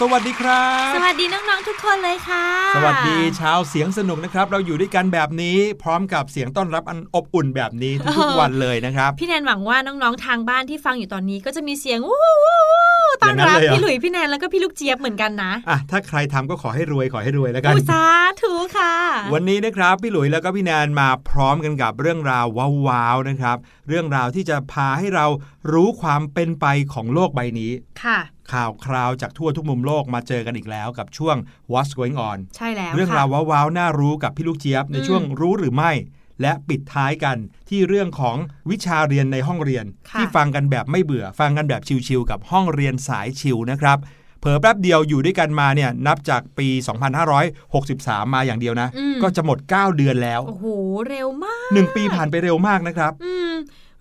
สวัสดีครับ สวัสดีน้องๆทุกคนเลยค่ะ สวัสดีชาวเสียงสนุกนะครับ เราอยู่ด้วยกันแบบนี้พร้อมกับเสียงต้อนรับอันอบอุ่นแบบนี้ทุกๆวันเลยนะครับ พี่แนนหวังว่าน้องๆทางบ้านที่ฟังอยู่ตอนนี้ก็จะมีเสียงวู้วู้วู้ต้อนรับอย่างนั้นเลยเหรอพี่หลุยพี่แนนแล้วก็พี่ลูกเจี๊ยบเหมือนกันนะอะถ้าใครทำก็ขอให้รวยขอให้รวยแล้วกันอุสาธุค่ะ วันนี้นะครับพี่หลุยแล้วก็พี่แนนมาพร้อมกันกับเรื่องราวว้าวๆนะครับ เรื่องราวที่จะพาให้เรารู้ความเป็นไปของโลกใบนี้ค่ะ ข่าวคราวจากทั่วทุกมุมโลกมาเจอกันอีกแล้วกับช่วง What's Going On ใช่แล้วเรื่องค่ะราวว้าวๆน่ารู้กับพี่ลูกเจี๊ยบในอืมช่วงรู้หรือไม่ และปิดท้ายกันที่เรื่องของวิชาเรียนในห้องเรียนค่ะที่ฟังกันแบบไม่เบื่อฟังกันแบบชิวๆกับห้องเรียนสายชิวนะครับเผลอแป๊บเดียวอยู่ด้วยกันมาเนี่ยนับจากปี 2563 มาอย่างเดียวนะอืมก็จะหมด 9 เดือนแล้ว โอ้โห เร็วมาก 1 ปีผ่านไปเร็วมากนะครับอืม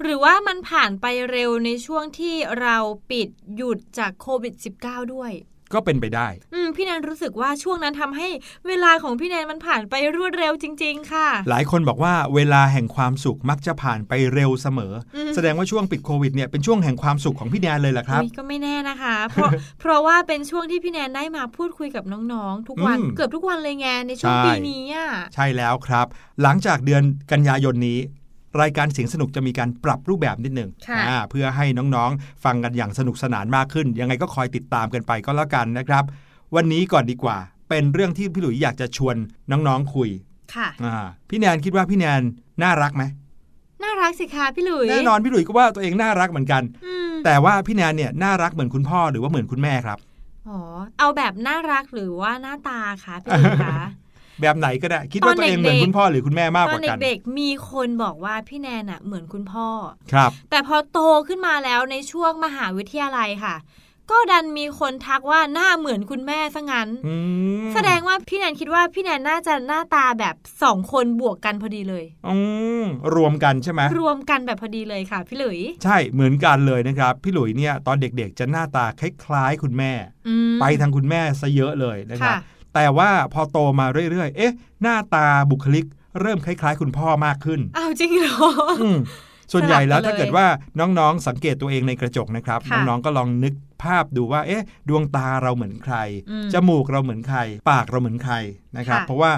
หรือว่ามันผ่านไปเร็วในช่วงที่เราปิดหยุดจากโควิด -19 ด้วย ก็เป็นไปได้ อืมพี่แนนรู้สึกว่าช่วงนั้นทำให้เวลาของพี่แนนมันผ่านไปรวดเร็วจริง ๆ ค่ะ หลายคนบอกว่าเวลาแห่งความสุขมักจะผ่านไปเร็วเสมออมแสดงว่าช่วงปิดโควิดเนี่ยเป็นช่วงแห่งความสุขของพี่แนนเลยแหละครับอุ๊ยก็ไม่แน่นะคะ เพราะเพราะว่าเป็นช่วงที่พี่แนนได้มาพูดคุยกับน้องๆทุกวันอืมเกือบทุกวันเลยไงในช่วงใช่ปีนี้อะใช่แล้วครับ หลังจากเดือนกันยายนนี้ รายการเสียงสนุกจะมีการปรับรูปแบบนิดหนึ่งค่ะอ่าเพื่อให้น้องๆ ฟังกันอย่างสนุกสนานมากขึ้น ยังไงก็คอยติดตามกันไปก็แล้วกันนะครับ วันนี้ก่อนดีกว่า เป็นเรื่องที่พี่หลุยอยากจะชวนน้องๆคุยค่ะอ่าพี่แนนคิดว่าพี่แนนน่ารักไหมน่ารักสิคะพี่หลุยแน่นอนพี่หลุยก็ว่าตัวเองน่ารักเหมือนกันอืมแต่ว่าพี่แนนเนี่ยน่ารักเหมือนคุณพ่อหรือว่าเหมือนคุณแม่ครับอ๋อเอาแบบน่ารักหรือว่าหน้าตาคะพี่หลุยคะ แบบไหนก็ได้ คิดว่าตอนตัวเองเหมือนเด็กๆคุณพ่อหรือคุณแม่มากตกอนว่ากันเด็กๆมีคนบอกว่าพี่แนนอะเหมือนคุณพ่อครับ แต่พอโตขึ้นมาแล้วในช่วงมหาวิทยาลัยค่ะ ก็ดันมีคนทักว่าหน้าเหมือนคุณแม่ซะงั้นอืมแสดงว่าพี่แนนคิดว่าพี่แนนน่าจะหน้าตาแบบสองคนบวกกันพอดีเลยอืมรวมกันใช่ไหมรวมกันแบบพอดีเลยค่ะ พี่หลุย ใช่เหมือนกันเลยนะครับ พี่หลุยเนี่ย ตอนเด็กๆจะหน้าตาคล้ายๆคุณแม่อืมไปทางคุณแม่ซะเยอะเลยนะครับค่ะ แต่ว่าพอโตมาเรื่อยๆ เอ๊ะ หน้าตาบุคลิก เริ่มคล้าย ๆ คุณพ่อมากขึ้น อ้าวจริงเหรออืมส่วนใหญ่แล้วสลับกันเลยถ้าเกิดว่าน้องๆ สังเกตตัวเองในกระจกนะครับค่ะน้องๆ ก็ลองนึกภาพดูว่า เอ๊ะ ดวงตาเราเหมือนใครอืมจมูกเราเหมือนใคร ปากเราเหมือนใครนะครับค่ะเพราะว่า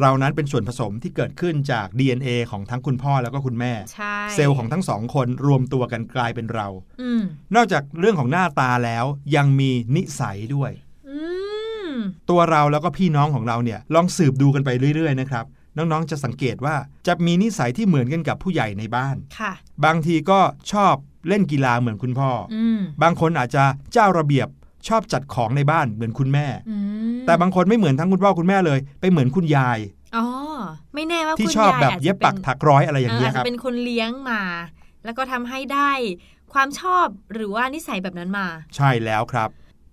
เรานั้นเป็นส่วนผสมที่เกิดขึ้นจาก DNA ของทั้งคุณพ่อแล้วก็คุณแม่ใช่เซลล์ของทั้งสองคนรวมตัวกันกลายเป็นเราอืมนอกจากเรื่องของหน้าตาแล้วยังมีนิสัยด้วยอืม ตัวเราแล้วก็พี่น้องของเราเนี่ยลองสืบดูกันไปเรื่อย ๆ นะครับ น้องๆจะสังเกตว่าจะมีนิสัยที่เหมือนกันกับผู้ใหญ่ในบ้านค่ะบางทีก็ชอบเล่นกีฬาเหมือนคุณพ่อออืมบางคนอาจจะเจ้าระเบียบชอบจัดของในบ้านเหมือนคุณแม่อืมแต่บางคนไม่เหมือนทั้งคุณพ่อคุณแม่เลย ไปเหมือนคุณยายอ๋อไม่แน่ว่าที่คุณชอบยายแบบอาจจะเย็บปักป็นถักร้อยอะไรอย่างเงี้ยอาจครัจะบเป็นคนเลี้ยงมา แล้วก็ทำให้ได้ความชอบหรือว่านิสัยแบบนั้นมา ใช่แล้วครับ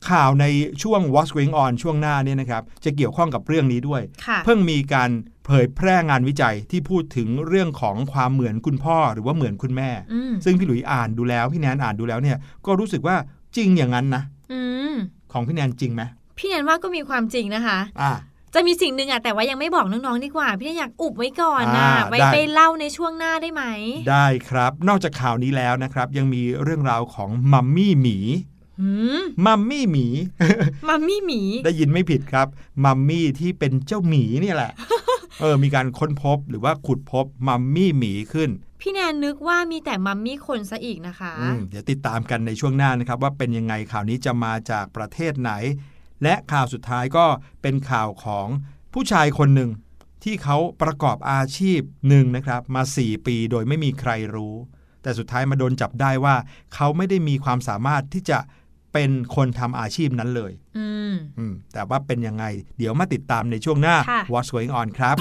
ข่าวในช่วง What's Going On ช่วงหน้าเนี่ยนะครับจะเกี่ยวข้องกับเรื่องนี้ด้วยค่ะเพิ่งมีการเผยแพร่งานวิจัยที่พูดถึงเรื่องของความเหมือนคุณพ่อหรือว่าเหมือนคุณแม่อืมซึ่งพี่หลุยอ่านดูแล้ว พี่แนนอ่านดูแล้วเนี่ยก็รู้สึกว่าจริงอย่างนั้นนะอืมของพี่แนนจริงไหมพี่แนนว่าก็มีความจริงนะคะอ่าจะมีสิ่งหนึ่งอะแต่ว่ายังไม่บอกน้องๆดีกว่า พี่แนนอยากอุบไว้ก่อนนะอ่าไว้ได้ไปเล่าในช่วงหน้าได้ไหม ได้ครับ นอกจากข่าวนี้แล้วนะครับ ยังมีเรื่องราวของมัมมี่หมีหื มมัมมี่หมีมัมมี่หมี ได้ยินไม่ผิดครับ มัมมี่ที่เป็นเจ้าหมีเนี่ยแหละ เออ มีการค้นพบหรือว่าขุดพบมัมมี่หมีขึ้น พี่แนนนึกว่ามีแต่มัมมี่คนซะอีกนะคะอืมเดี๋ยวติดตามกันในช่วงหน้านะครับ ว่าเป็นยังไงข่าวนี้จะมาจากประเทศไหน และข่าวสุดท้ายก็เป็นข่าวของผู้ชายคนหนึ่งที่เขาประกอบอาชีพหนึ่งนะครับ มา 4 ปีโดยไม่มีใครรู้ แต่สุดท้ายมาโดนจับได้ว่า เขาไม่ได้มีความสามารถที่จะ เป็นคนทำอาชีพนั้นเลยอืมอืมแต่ว่าเป็นยังไง เดี๋ยวมาติดตามในช่วงหน้าค่ะ What's Going On ครับ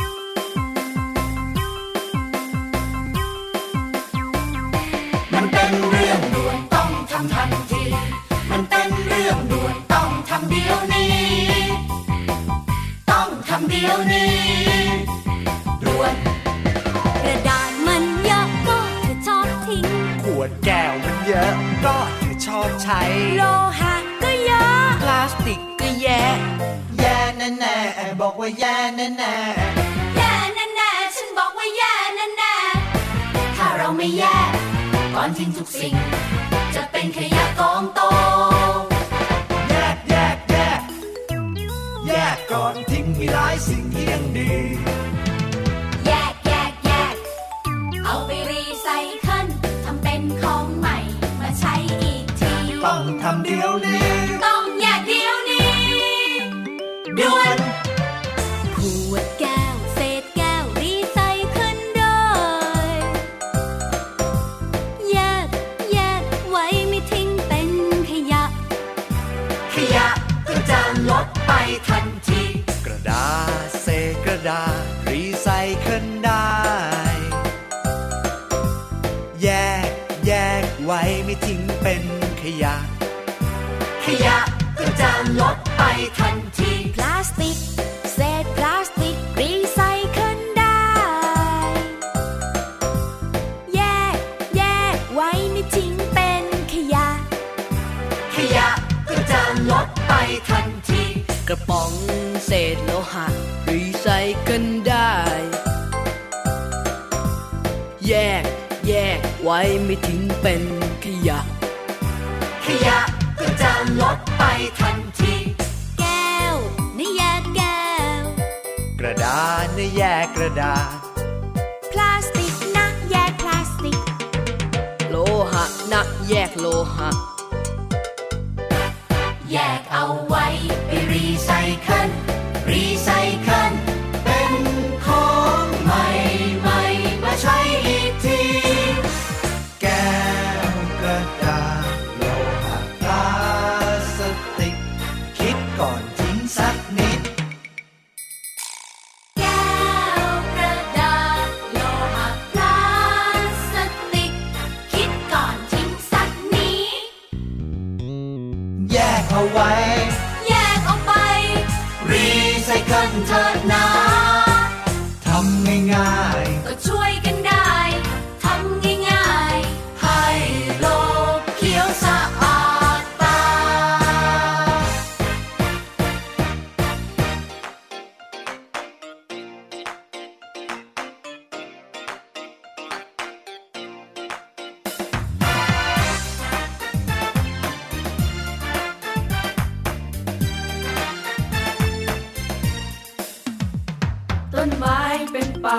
มันเป็นเรื่องด่วนต้องทำทันที มันเป็นเรื่องด่วนต้องทำเดี๋ยวนี้ ต้องทำเดี๋ยวนี้ด่วนกระดาษมันเยอะก็เธอชอบทิ้ง ขวดแก้วมันเยอะก็เธ อบใช้ โลหะก็เยอะ พลาสติกก็แย่แย่แน่แน่บอกว่าแย่แน่แน่แย่แน่แน่ฉันบอกว่าแย่แน่แน่ถ้าเราไม่แย่ก่อนทิ้งทุกสิ่ง จะเป็นขยะกองโต แยกแยกแยกแยกก่อนทิ้งมีหลายสิ่งที่ยังดี ขยะก็จะลดไปทันที พลาสติก เศษพลาสติก รีไซเคิลได้ แยก แยกไว้ไม่ทิ้งเป็นขยะ ขยะก็จะลดไปทันที กระป๋องเศษโลหะ รีไซเคิลได้ แยก แยกไว้ไม่ทิ้งเป็น ทันที แก้วนี่แยแก้ว กระดาษนี่แยกกระดาษ พลาสติกนะแยกพลาสติก โลหะนะแยกโลหะ เป็นป่า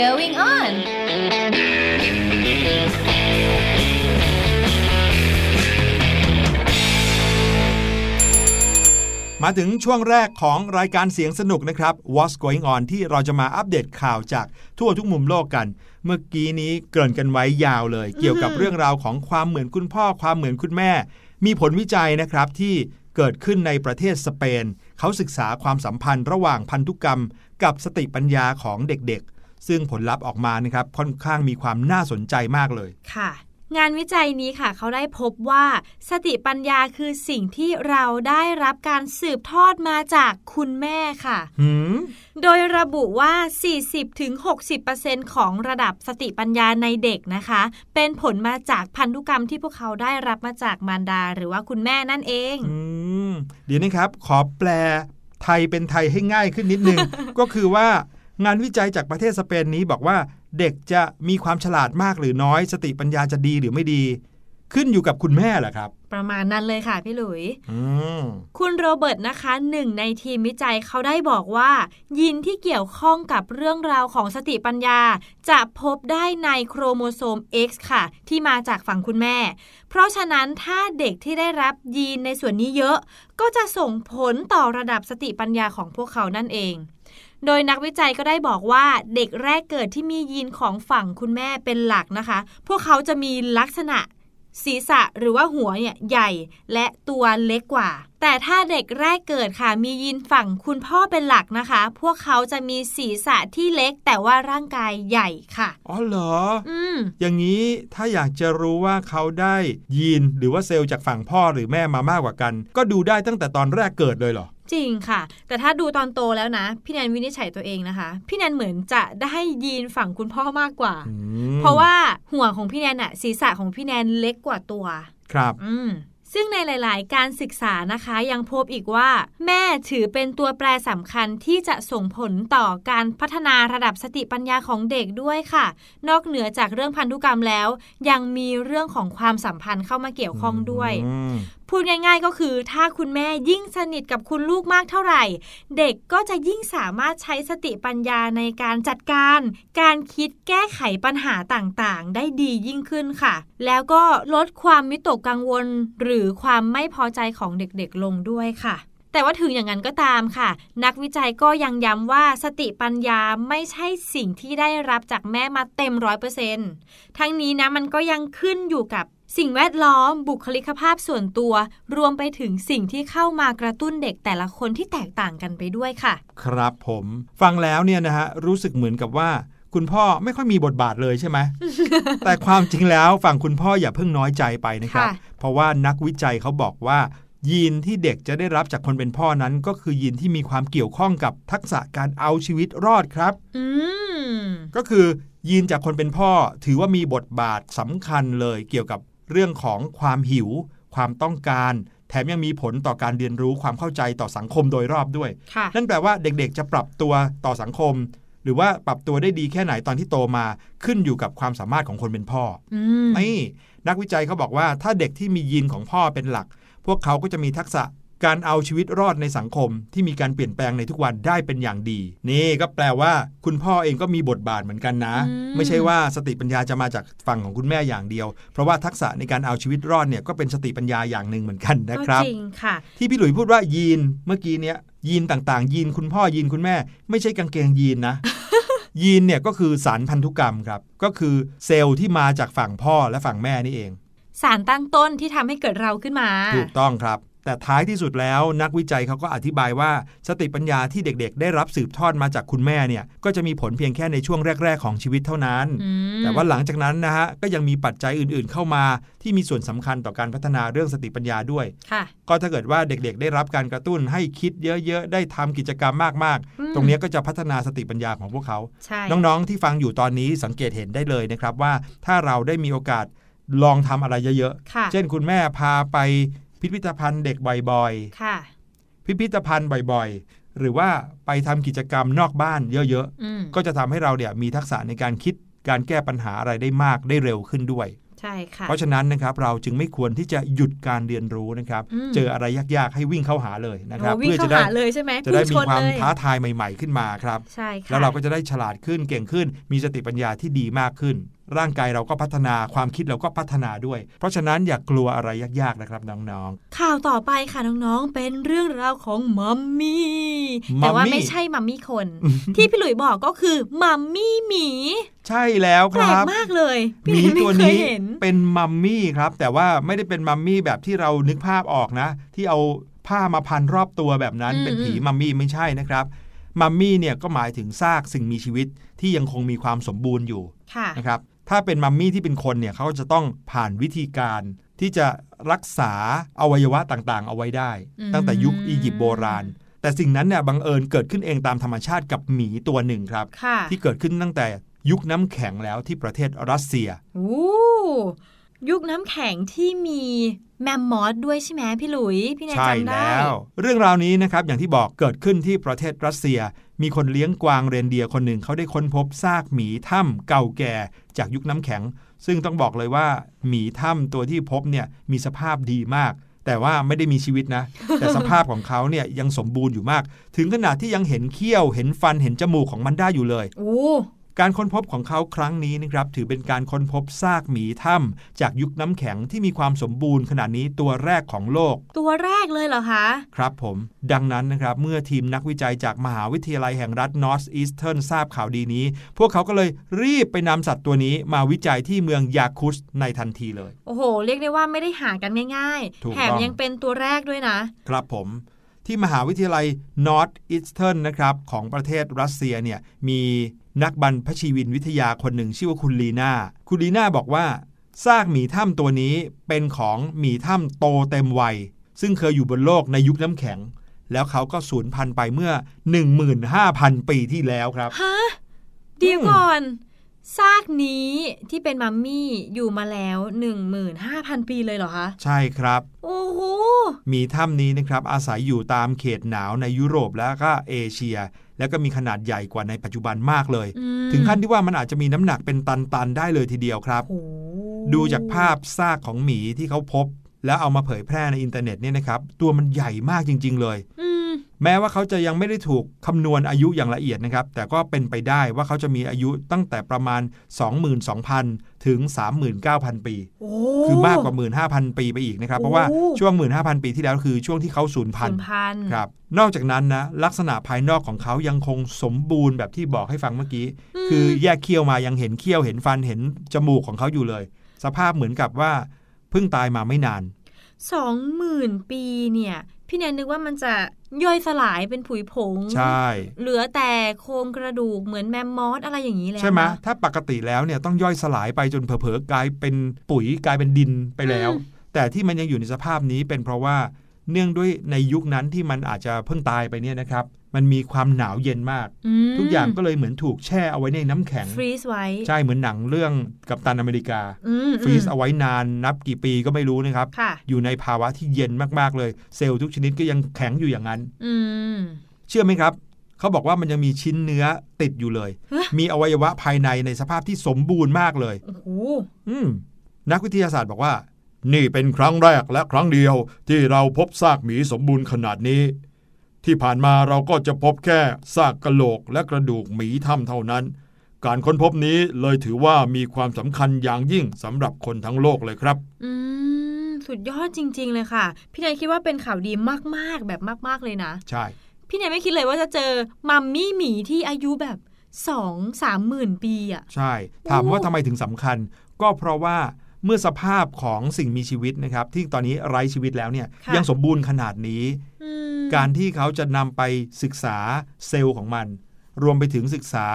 going on? มาถึงช่วงแรกของรายการเสียงสนุกนะครับ What's Going On ที่เราจะมาอัปเดตข่าวจากทั่วทุกมุมโลกกัน เมื่อกี้นี้เกริ่นกันไว้ยาวเลย เกี่ยวกับเรื่องราวของความเหมือนคุณพ่อความเหมือนคุณแม่ มีผลวิจัยนะครับที่เกิดขึ้นในประเทศสเปน เขาศึกษาความสัมพันธ์ระหว่างพันธุกรรม กับสติปัญญาของเด็ก ซึ่งผลลัพธ์ออกมานะครับค่อนข้างมีความน่าสนใจมากเลยค่ะงานวิจัยนี้ค่ะ เขาได้พบว่าสติปัญญาคือสิ่งที่เราได้รับการสืบทอดมาจากคุณแม่ค่ะ โดยระบุว่า 40-60%ของระดับสติปัญญาในเด็กนะคะ เป็นผลมาจากพันธุกรรมที่พวกเขาได้รับมาจากมารดาหรือว่าคุณแม่นั่นเองอเดี๋ยวนะครับ ขอแปลไทยเป็นไทยให้ง่ายขึ้นนิดนึง ก็คือว่า งานวิจัยจากประเทศสเปนนี้บอกว่า เด็กจะมีความฉลาดมากหรือน้อย สติปัญญาจะดีหรือไม่ดี ขึ้นอยู่กับคุณแม่เหรอครับ ประมาณนั้นเลยค่ะพี่หลุยอืมคุณโรเบิร์ตนะคะหนึ่งในทีมวิจัยเขาได้บอกว่า ยีนที่เกี่ยวข้องกับเรื่องราวของสติปัญญา จะพบได้ในโครโมโซม X ค่ะ ที่มาจากฝั่งคุณแม่ เพราะฉะนั้นถ้าเด็กที่ได้รับยีนในส่วนนี้เยอะ ก็จะส่งผลต่อระดับสติปัญญาของพวกเขานั่นเอง โดยนักวิจัยก็ได้บอกว่าเด็กแรกเกิดที่มียีนของฝั่งคุณแม่เป็นหลักนะคะ พวกเขาจะมีลักษณะศีรษะหรือว่าหัวเนี่ยใหญ่และตัวเล็กกว่า แต่ถ้าเด็กแรกเกิดค่ะ มียีนฝั่งคุณพ่อเป็นหลักนะคะ พวกเขาจะมีศีรษะที่เล็กแต่ว่าร่างกายใหญ่ค่ะ อ๋อเหรอ อืม อย่างนี้ถ้าอยากจะรู้ว่าเขาได้ยีนหรือว่าเซลล์จากฝั่งพ่อหรือแม่มามากกว่ากัน ก็ดูได้ตั้งแต่ตอนแรกเกิดเลยเหรอ จริงค่ะ แต่ถ้าดูตอนโตแล้วนะ พี่แนนวินิจฉัยตัวเองนะคะ พี่แนนเหมือนจะได้ยีนฝั่งคุณพ่อมากกว่าอืมเพราะว่าหัวของพี่แนนอะศีรษะของพี่แนนเล็กกว่าตัว ครับ อืมซึ่งในหลาย ๆ การศึกษานะคะยังพบอีกว่า แม่ถือเป็นตัวแปรสำคัญที่จะส่งผลต่อการพัฒนาระดับสติปัญญาของเด็กด้วยค่ะ นอกเหนือจากเรื่องพันธุกรรมแล้ว ยังมีเรื่องของความสัมพันธ์เข้ามาเกี่ยวข้องด้วยอืมพูดง่าย ๆ ก็คือถ้าคุณแม่ยิ่งสนิทกับคุณลูกมากเท่าไหร่ เด็กก็จะยิ่งสามารถใช้สติปัญญาในการจัดการ การคิดแก้ไขปัญหาต่างๆ ได้ดียิ่งขึ้นค่ะ แล้วก็ลดความวิตกกังวล หรือความไม่พอใจของเด็กๆลงด้วยค่ะแต่ว่าถึงอย่างนั้นก็ตามค่ะ นักวิจัยก็ยังย้ำว่าสติปัญญาไม่ใช่สิ่งที่ได้รับจากแม่มาเต็มร้อยเปอร์เซ็นต์ทั้งนี้นะมันก็ยังขึ้นอยู่กับ สิ่งแวดล้อม บุคลิกภาพส่วนตัว รวมไปถึงสิ่งที่เข้ามากระตุ้นเด็กแต่ละคนที่แตกต่างกันไปด้วยค่ะ ครับผมฟังแล้วเนี่ยนะฮะรู้สึกเหมือนกับว่าคุณพ่อไม่ค่อยมีบทบาทเลยใช่ไหม แต่ความจริงแล้วฝั่งคุณพ่ออย่าเพิ่งน้อยใจไปนะครับค่ะเพราะว่านักวิจัยเขาบอกว่า ยีนที่เด็กจะได้รับจากคนเป็นพ่อนั้น ก็คือยีนที่มีความเกี่ยวข้องกับทักษะการเอาชีวิตรอดครับอืมก็คือยีนจากคนเป็นพ่อถือว่ามีบทบาทสำคัญเลยเกี่ยวกับ เรื่องของความหิว ความต้องการ แถมยังมีผลต่อการเรียนรู้ความเข้าใจต่อสังคมโดยรอบด้วยค่ะนั่นแปลว่าเด็กๆ จะปรับตัวต่อสังคม หรือว่าปรับตัวได้ดีแค่ไหนตอนที่โตมาขึ้นอยู่กับความสามารถของคนเป็นพ่ออืมอนี่นักวิจัยเขาบอกว่าถ้าเด็กที่มียีนของพ่อเป็นหลัก พวกเขาก็จะมีทักษะ การเอาชีวิตรอดในสังคมที่มีการเปลี่ยนแปลงในทุกวันได้เป็นอย่างดี นี่ก็แปลว่า คุณพ่อเองก็มีบทบาทเหมือนกันนะอืมไม่ใช่ว่าสติปัญญาจะมาจากฝั่งของคุณแม่อย่างเดียว เพราะว่าทักษะในการเอาชีวิตรอดเนี่ยก็เป็นสติปัญญาอย่างหนึ่งเหมือนกันนะครับก็จริงค่ะที่พี่หลุยพูดว่ายีนเมื่อกี้เนี้ยยีนต่างๆ ยีนคุณพ่อยีนคุณแม่ ไม่ใช่กางเกงยีนนะยีนเนี่ยก็คือสารพันธุกรรมครับ ก็คือเซลล์ที่มาจากฝั่งพ่อและฝั่งแม่นี่เอง สารตั้งต้นที่ทำให้เกิดเราขึ้นมา ถูกต้องครับ แต่ท้ายที่สุดแล้วนักวิจัยเขาก็อธิบายว่าสติปัญญาที่เด็กๆ ได้รับสืบทอดมาจากคุณแม่เนี่ยก็จะมีผลเพียงแค่ในช่วงแรก ๆ ของชีวิตเท่านั้นอืมแต่ว่าหลังจากนั้นนะฮะก็ยังมีปัจจัยอื่นๆ เข้ามาที่มีส่วนสำคัญต่อการพัฒนาเรื่องสติปัญญาด้วยค่ะก็ถ้าเกิดว่าเด็กๆ ได้รับการกระตุ้นให้คิดเยอะๆ ได้ทำกิจกรรมมากอืมๆตรงเนี้ยก็จะพัฒนาสติปัญญาของพวกเขาใช่น้องๆ ที่ฟังอยู่ตอนนี้สังเกตเห็นได้เลยนะครับว่าถ้าเราได้มีโอกาสลองทำอะไรเยอะค่ะๆ เช่นคุณแม่พาไป พิพิธภัณฑ์เด็กบ่อยค่ะ ๆ พิพิธภัณฑ์บ่อยๆ หรือว่าไปทำกิจกรรมนอกบ้านเยอะอืม ๆ ก็จะทำให้เราเนี่ยมีทักษะในการคิดการแก้ปัญหาอะไรได้มากได้เร็วขึ้นด้วย ใช่ค่ะ เพราะฉะนั้นนะครับเราจึงไม่ควรที่จะหยุดการเรียนรู้นะครับ อืม เจออะไรยากๆ ให้วิ่งเข้าหาเลยนะครับโอ้วิ่งเพื่อเข้าจะได้หาเลยใช่ไหมจะได้พุ่งมีชนความเลยท้าทายใหม่ ๆ ขึ้นมาครับ ใช่ค่ะแล้วเราก็จะได้ฉลาดขึ้นเก่งขึ้น มีสติปัญญาที่ดีมากขึ้น ร่างกายเราก็พัฒนาความคิดเราก็พัฒนาด้วย เพราะฉะนั้นอย่ากกลัวอะไรยากๆนะครับน้องข่าวต่อไปค่ะน้องๆ เป็นเรื่องราวของมัมมี่มัมมี่แต่ว่าไม่ใช่มัมมี่คน ที่พี่หลุยบอกก็คือมัมมี่หมีๆใช่แล้วแปคลกรับมากเลยหมีพี่ตัวไม่เคยนี้เห็นเป็นมัมมี่ครับ แต่ว่าไม่ได้เป็นมัมมี่แบบที่เรานึกภาพออกนะ ที่เอาผ้ามาพันรอบตัวแบบนั้นอืมเป็นผีอืมมัมมี่ไม่ใช่นะครับมัมมี่เนี่ยก็หมายถึงซากสิ่งมีชีวิตที่ยังคงมีความสมบูรณ์อยู่ค่ะนะครับ ถ้าเป็นมัมมี่ที่เป็นคนเนี่ยเขาก็จะต้องผ่านวิธีการที่จะรักษาอวัยวะต่างๆ เอาไว้ได้อืมตั้งแต่ยุคอียิปต์โบราณ แต่สิ่งนั้นเนี่ยบังเอิญเกิดขึ้นเองตามธรรมชาติกับหมีตัวหนึ่งครับค่ะที่เกิดขึ้นตั้งแต่ยุคน้ำแข็งแล้วที่ประเทศรัสเซียโอ้ยุคน้ำแข็งที่มีแมมมอสด้วยใช่ไหมพี่หลุย พี่แนนใช่จำได้แล้วเรื่องราวนี้นะครับอย่างที่บอกเกิดขึ้นที่ประเทศรัสเซีย มีคนเลี้ยงกวางเรนเดียร์คนหนึ่งเขาได้ค้นพบซากหมีถ้ำเก่าแก่จากยุคน้ำแข็ง ซึ่งต้องบอกเลยว่าหมีถ้ำตัวที่พบเนี่ยมีสภาพดีมาก แต่ว่าไม่ได้มีชีวิตนะ แต่สภาพของเขาเนี่ยยังสมบูรณ์อยู่มาก ถึงขนาดที่ยังเห็นเขี้ยวเห็นฟันเห็นจมูกของมันได้อยู่เลยโอ้ การค้นพบของเขาครั้งนี้นะครับถือเป็นการค้นพบซากหมีถ้ำจากยุคน้ำแข็งที่มีความสมบูรณ์ขนาดนี้ตัวแรกของโลก ตัวแรกเลยเหรอคะ ครับผม ดังนั้นนะครับเมื่อทีมนักวิจัยจากมหาวิทยาลัยแห่งรัฐนอร์ t อีสเทิร์นทราบข่าวดีนี้ พวกเขาก็เลยรีบไปนำสัตว์ตัวนี้มาวิจัยที่เมืองยาคุสในทันทีเลย โอ้โห เรียกได้ว่าไม่ได้หากันง่ายถูกๆแถมต้องยังเป็นตัวแรกด้วยนะ ครับผม ที่มหาวิทยาลัย North Eastern นะครับของประเทศรัสเซียเนี่ยมีนักบรรพชีวินวิทยาคนหนึ่งชื่อว่าคุณลีนาคุณลีนาบอกว่าซากหมีถ้ำตัวนี้เป็นของหมีถ้ำโตเต็มวัย ซึ่งเคยอยู่บนโลกในยุคน้ำแข็ง แล้วเขาก็สูญพันธุ์ไปเมื่อ 15,000 ปีที่แล้วครับฮะเดียวก่อน ซากนี้ที่เป็นมัมมี่อยู่มาแล้ว 15,000 ปีเลยเหรอคะ ใช่ครับ โอ้โหหมีถ้ำนี้นะครับอาศัยอยู่ตามเขตหนาวในยุโรปและก็เอเชีย แล้วก็มีขนาดใหญ่กว่าในปัจจุบันมากเลยอืมถึงขั้นที่ว่ามันอาจจะมีน้ำหนักเป็นตันๆได้เลยทีเดียวครับโอ้โหดูจากภาพซากของหมีที่เขาพบ แล้วเอามาเผยแพร่ในอินเทอร์เน็ตเนี่ยนะครับ ตัวมันใหญ่มากจริง ๆ เลยอืม แม้ว่าเขาจะยังไม่ได้ถูกคำนวณอายุอย่างละเอียดนะครับ แต่ก็เป็นไปได้ว่าเขาจะมีอายุตั้งแต่ประมาณ 22,000 ถึง 39,000 ปีโอ้คือมากกว่า 15,000 ปีไปอีกนะครับ เพราะว่าโอ้ช่วง 15,000 ปีที่แล้วคือช่วงที่เขาสูญพันศูธุ์นย์พันครับ นอกจากนั้นนะลักษณะภายนอกของเขายังคงสมบูรณ์แบบที่บอกให้ฟังเมื่อกี้ คือแยกเขี้ยวมายังเห็นเขี้ยวเห็นฟันเห็นจมูกของเขาอยู่เลย สภาพเหมือนกับว่าเพิ่งตายมาไม่นานสองหมื่นปีเนี่ย พี่แนนนึกว่ามันจะย่อยสลายเป็นผุยผง ใช่ เหลือแต่โครงกระดูกเหมือนแมมมอสอะไรอย่างนี้แล้ว ใช่ไหมนะถ้าปกติแล้วเนี่ยต้องย่อยสลายไปจนเผลอๆกลายเป็นปุ๋ยกลายเป็นดินไปแล้วอืมแต่ที่มันยังอยู่ในสภาพนี้เป็นเพราะว่าเนื่องด้วยในยุคนั้นที่มันอาจจะเพิ่งตายไปเนี่ยนะครับ มันมีความหนาวเย็นมากมทุกอย่างก็เลยเหมือนถูกแช่เอาไว้ในน้ำแข็งฟรีซไว้ใช่เหมือนหนังเรื่องกัปตันอเมริกาอืมฟรีซมเอาไว้นานนับกี่ปีก็ไม่รู้นะครับค่ะอยู่ในภาวะที่เย็นมากๆเลย เซลล์ทุกชนิดก็ยังแข็งอยู่อย่างนั้นอืมเชื่อไหมครับเขาบอกว่ามันยังมีชิ้นเนื้อติดอยู่เลยฮะมีอวัยวะภายในในสภาพที่สมบูรณ์มากเลยโอ้โหอืมนักวิทยาศาสตร์บอกว่า นี่เป็นครั้งแรกและครั้งเดียวที่เราพบซากหมีสมบูรณ์ขนาดนี้ ที่ผ่านมาเราก็จะพบแค่ซากกะโหลกและกระดูกหมีถ้ำเท่านั้น การค้นพบนี้เลยถือว่ามีความสำคัญอย่างยิ่งสำหรับคนทั้งโลกเลยครับ อืม สุดยอดจริง ๆ เลยค่ะ พี่แนนคิดว่าเป็นข่าวดีมากๆ แบบมาก ๆ เลยนะ ใช่ พี่แนนไม่คิดเลยว่าจะเจอมัมมี่หมีที่อายุแบบสองสามหมื่นปีอะ ใช่ ถามว่าทำไมถึงสำคัญ ก็เพราะว่าเมื่อสภาพของสิ่งมีชีวิตนะครับ ที่ตอนนี้ไร้ชีวิตแล้วเนี่ยค่ะยังสมบูรณ์ขนาดนี้อืม การที่เขาจะนำไปศึกษาเซลล์ของมัน รวมไปถึงศึกษา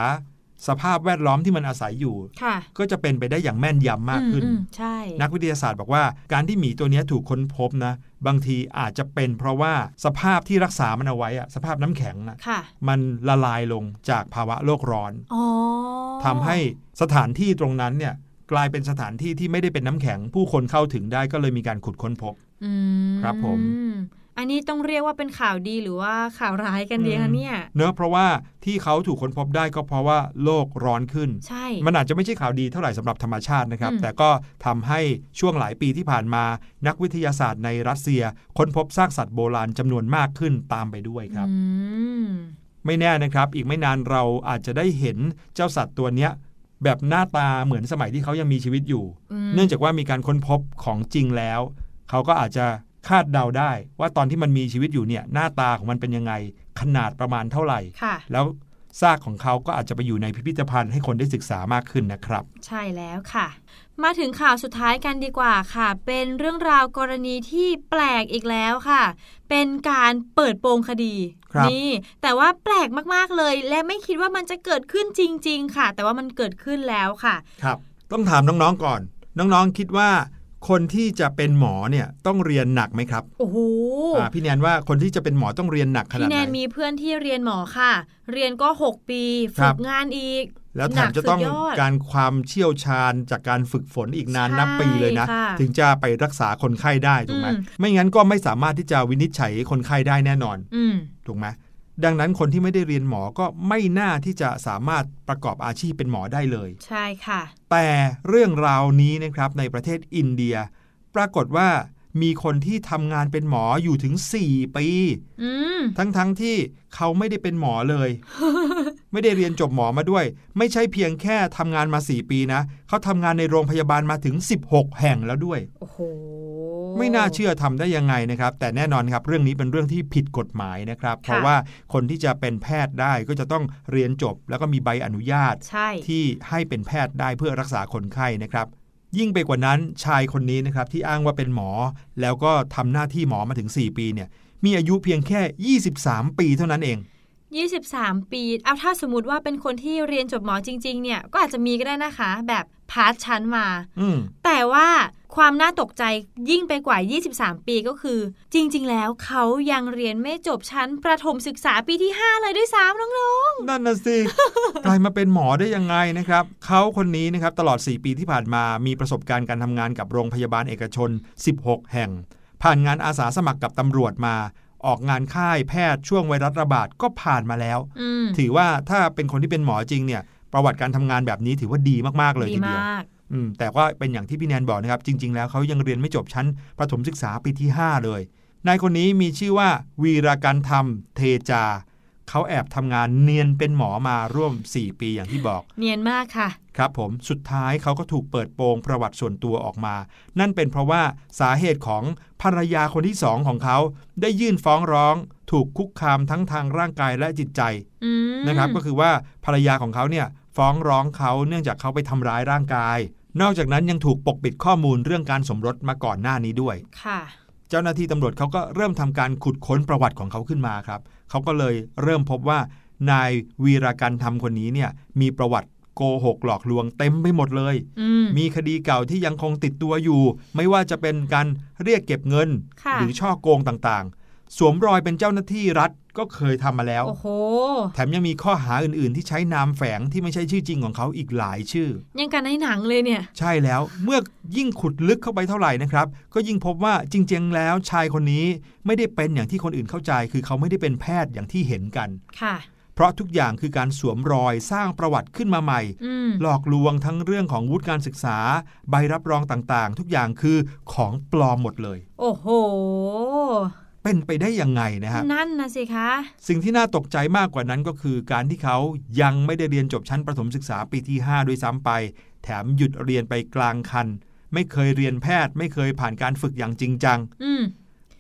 สภาพแวดล้อมที่มันอาศัยอยู่ค่ะก็จะเป็นไปได้อย่างแม่นยำมากขึ้นอืมอืมใช่นักวิทยาศาสตร์บอกว่า การที่หมีตัวเนี้ยถูกค้นพบนะ บางทีอาจจะเป็นเพราะว่าสภาพที่รักษามันเอาไว้อะสภาพน้ำแข็งนะค่ะมันละลายลงจากภาวะโลกร้อนอ๋อทำให้สถานที่ตรงนั้นเนี่ยกลายเป็นสถานที่ที่ไม่ได้เป็นน้ำแข็ง ผู้คนเข้าถึงได้ก็เลยมีการขุดค้นพบอืมครับผม อันนี้ต้องเรียกว่าเป็นข่าวดีหรือว่าข่าวร้ายกันดีคะเนี่ยเนอะเพราะว่าที่เขาถูกค้นพบได้ก็เพราะว่าโลกร้อนขึ้น ใช่ มันอาจจะไม่ใช่ข่าวดีเท่าไหร่สำหรับธรรมชาตินะครับอืมแต่ก็ทำให้ช่วงหลายปีที่ผ่านมา นักวิทยาศาสตร์ในรัสเซีย ค้นพบซากสัตว์โบราณจำนวนมากขึ้นตามไปด้วยครับอืมไม่แน่นะครับ อีกไม่นานเราอาจจะได้เห็นเจ้าสัตว์ตัวเนี้ยแบบหน้าตาเหมือนสมัยที่เขายังมีชีวิตอยู่อืมเนื่องจากว่ามีการค้นพบของจริงแล้ว เขาก็อาจจะ คาดเดาได้ ว่าตอนที่มันมีชีวิตอยู่เนี่ยหน้าตาของมันเป็นยังไง ขนาดประมาณเท่าไหร่ค่ะแล้วซากของเขาก็อาจจะไปอยู่ในพิพิธภัณฑ์ให้คนได้ศึกษามากขึ้นนะครับ ใช่แล้วค่ะ มาถึงข่าวสุดท้ายกันดีกว่าค่ะ เป็นเรื่องราวกรณีที่แปลกอีกแล้วค่ะ เป็นการเปิดโปงคดีครับนี่แต่ว่าแปลกมากๆเลย และไม่คิดว่ามันจะเกิดขึ้นจริง ๆ ค่ะ แต่ว่ามันเกิดขึ้นแล้วค่ะ ครับ ต้องถามน้องๆก่อน น้องๆคิดว่า คนที่จะเป็นหมอเนี่ยต้องเรียนหนักไหมครับ โอ้โหอ่าพี่แนนว่าคนที่จะเป็นหมอต้องเรียนหนักขนาพี่ดแนไหนนมีเพื่อนที่เรียนหมอค่ะ เรียนก็ 6 ปีครัฝึบกงานอีก แล้วแถหนัมจะต้องสุดยดการความเชี่ยวชาญจากการฝึกฝนอีกนานใช่นับปีเลยนะค่ะถึงจะไปรักษาคนไข้ได้ถูกไหมอืมไม่งั้นก็ไม่สามารถที่จะวินิจฉัยคนไข้ได้แน่นอนอืมถูกไหม ดังนั้นคนที่ไม่ได้เรียนหมอก็ไม่น่าที่จะสามารถประกอบอาชีพเป็นหมอได้เลย ใช่ค่ะ แต่เรื่องราวนี้นะครับในประเทศอินเดีย ปรากฏว่า มีคนที่ทำงานเป็นหมออยู่ถึง4ปีอืมทั้งๆทที่เขาไม่ได้เป็นหมอเลย ไม่ได้เรียนจบหมอมาด้วย ไม่ใช่เพียงแค่ทำงานมา4ปีนะเขาทำงานในโรงพยาบาลมาถึง 16 แห่งแล้วด้วยโอ้โหไม่น่าเชื่อทำได้ยังไงนะครับ แต่แน่นอนครับเรื่องนี้เป็นเรื่องที่ผิดกฎหมายนะครับ เพราะว่าคนที่จะเป็นแพทย์ได้ก็จะต้องเรียนจบ แล้วก็มีใบอนุญาตใช่ที่ให้เป็นแพทย์ได้เพื่อรักษาคนไข้นะครับ ยิ่งไปกว่านั้นชายคนนี้นะครับที่อ้างว่าเป็นหมอ แล้วก็ทำหน้าที่หมอมาถึง 4 ปีเนี่ยมีอายุเพียงแค่ 23 ปีเท่านั้นเอง 23 ปี เอาถ้าสมมติว่าเป็นคนที่เรียนจบหมอจริง ๆ เนี่ยก็อาจจะมีก็ได้นะคะ แบบพาร์ทชั้นมาอืมแต่ว่า ความน่าตกใจยิ่งไปกว่า 23 ปีก็คือ จริง ๆ แล้วเขายังเรียนไม่จบชั้นประถมศึกษาปีที่ 5 เลยด้วยซ้ำน้องนั่นน่ะสิ กลายมาเป็นหมอได้ยังไงนะครับ เขาคนนี้นะครับตลอด 4 ปีที่ผ่านมามีประสบการณ์การทำงานกับโรงพยาบาลเอกชน 16 แห่ง ผ่านงานอาสาสมัครกับตำรวจมาออกงานค่ายแพทย์ช่วงไวรัสระบาดก็ผ่านมาแล้วๆอืมถือว่าถ้าเป็นคนที่เป็นหมอจริงเนี่ย ประวัติการทำงานแบบนี้ถือว่าดีมากๆเลยดีทีเดียวมาก อืมแต่ว่าเป็นอย่างที่พี่แนนบอกนะครับ จริง ๆ แล้วเขายังเรียนไม่จบชั้นประถมศึกษาปีที่ 5 เลย นายคนนี้มีชื่อว่า วีราการธรรมเทจา เขาแอบทำงานเนียนเป็นหมอมาร่วม 4 ปีอย่างที่บอก เนียนมากค่ะ ครับผมสุดท้ายเขาก็ถูกเปิดโปงประวัติส่วนตัวออกมา นั่นเป็นเพราะว่าสาเหตุของภรรยาคนที่สองของเขา ได้ยื่นฟ้องร้อง ถูกคุกคามทั้งทางร่างกายและจิตใจอืมนะครับ ก็คือว่าภรรยาของเขาเนี่ยฟ้องร้องเขาเนื่องจากเขาไปทำร้ายร่างกาย นอกจากนั้นยังถูกปกปิดข้อมูลเรื่องการสมรสมาก่อนหน้านี้ด้วย ค่ะ เจ้าหน้าที่ตำรวจเขาก็เริ่มทำการขุดค้นประวัติของเขาขึ้นมาครับเขาก็เลยเริ่มพบว่านายวีราการทำคนนี้เนี่ยมีประวัติโกหกหลอกลวงเต็มไปหมดเลย อืม มีคดีเก่าที่ยังคงติดตัวอยู่ ไม่ว่าจะเป็นการเรียกเก็บเงิน ค่ะ หรือช่อโกงต่างๆ สวมรอยเป็นเจ้าหน้าที่รัฐ ก็เคยทำมาแล้ว โอ้โห แถมยังมีข้อหาอื่นๆ ที่ใช้นามแฝงที่ไม่ใช่ชื่อจริงของเขาอีกหลายชื่อ ยังกันในหนังเลยเนี่ย ใช่แล้ว เมื่อยิ่งขุดลึกเข้าไปเท่าไหร่นะครับ ก็ยิ่งพบว่าจริงๆ แล้วชายคนนี้ไม่ได้เป็นอย่างที่คนอื่นเข้าใจ คือเขาไม่ได้เป็นแพทย์อย่างที่เห็นกัน ค่ะ เพราะทุกอย่างคือการสวมรอยสร้างประวัติขึ้นมาใหม่อืมหลอกลวงทั้งเรื่องของวุฒิการศึกษา ใบรับรองต่างๆ ทุกอย่างคือของปลอมหมดเลย โอ้โห เป็นไปได้ยังไงนะฮะนั่นนะสิคะสิ่งที่น่าตกใจมากกว่านั้นก็คือการที่เขายังไม่ได้เรียนจบชั้นประถมศึกษาปีที่ 5 ด้วยซ้ำไป แถมหยุดเรียนไปกลางคัน ไม่เคยเรียนแพทย์ ไม่เคยผ่านการฝึกอย่างจริงจังอืม